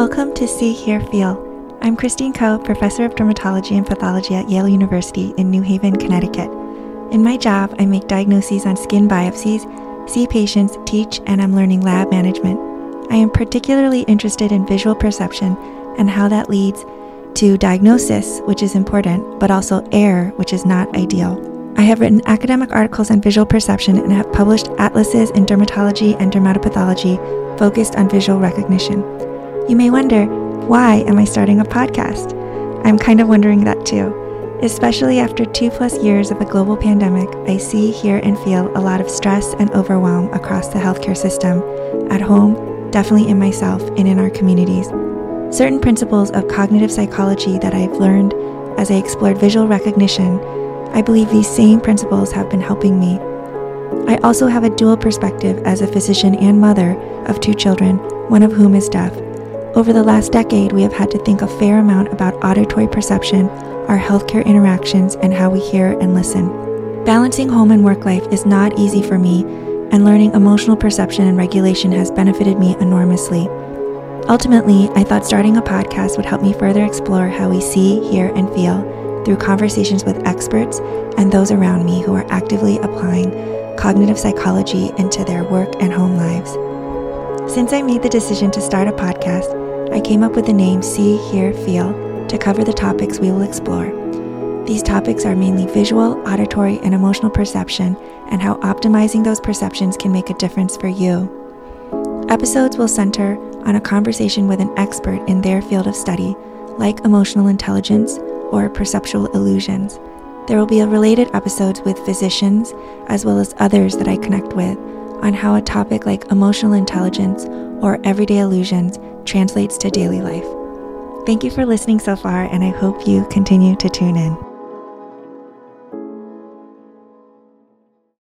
Welcome to See, Hear, Feel. I'm Christine Ko, professor of dermatology and pathology at Yale University in New Haven, Connecticut. In my job, I make diagnoses on skin biopsies, see patients, teach, and I'm learning lab management. I am particularly interested in visual perception and how that leads to diagnosis, which is important, but also error, which is not ideal. I have written academic articles on visual perception and have published atlases in dermatology and dermatopathology focused on visual recognition. You may wonder, why am I starting a podcast? I'm kind of wondering that too. Especially after two plus years of a global pandemic, I see, hear, and feel a lot of stress and overwhelm across the healthcare system, at home, definitely in myself, and in our communities. Certain principles of cognitive psychology that I've learned as I explored visual recognition I believe these same principles have been helping me. I also have a dual perspective as a physician and mother of two children, one of whom is deaf. Over the last decade, we have had to think a fair amount about auditory perception, our healthcare interactions, and how we hear and listen. Balancing home and work life is not easy for me, and learning emotional perception and regulation has benefited me enormously. Ultimately, I thought starting a podcast would help me further explore how we see, hear, and feel through conversations with experts and those around me who are actively applying cognitive psychology into their work and home lives. Since I made the decision to start a podcast, I came up with the name See, Hear, Feel to cover the topics we will explore. These topics are mainly visual, auditory, and emotional perception, and how optimizing those perceptions can make a difference for you. Episodes will center on a conversation with an expert in their field of study, like emotional intelligence, or perceptual illusions. There will be related episodes with physicians, as well as others that I connect with, on how a topic like emotional intelligence or everyday illusions translates to daily life. Thank you for listening so far, and I hope you continue to tune in.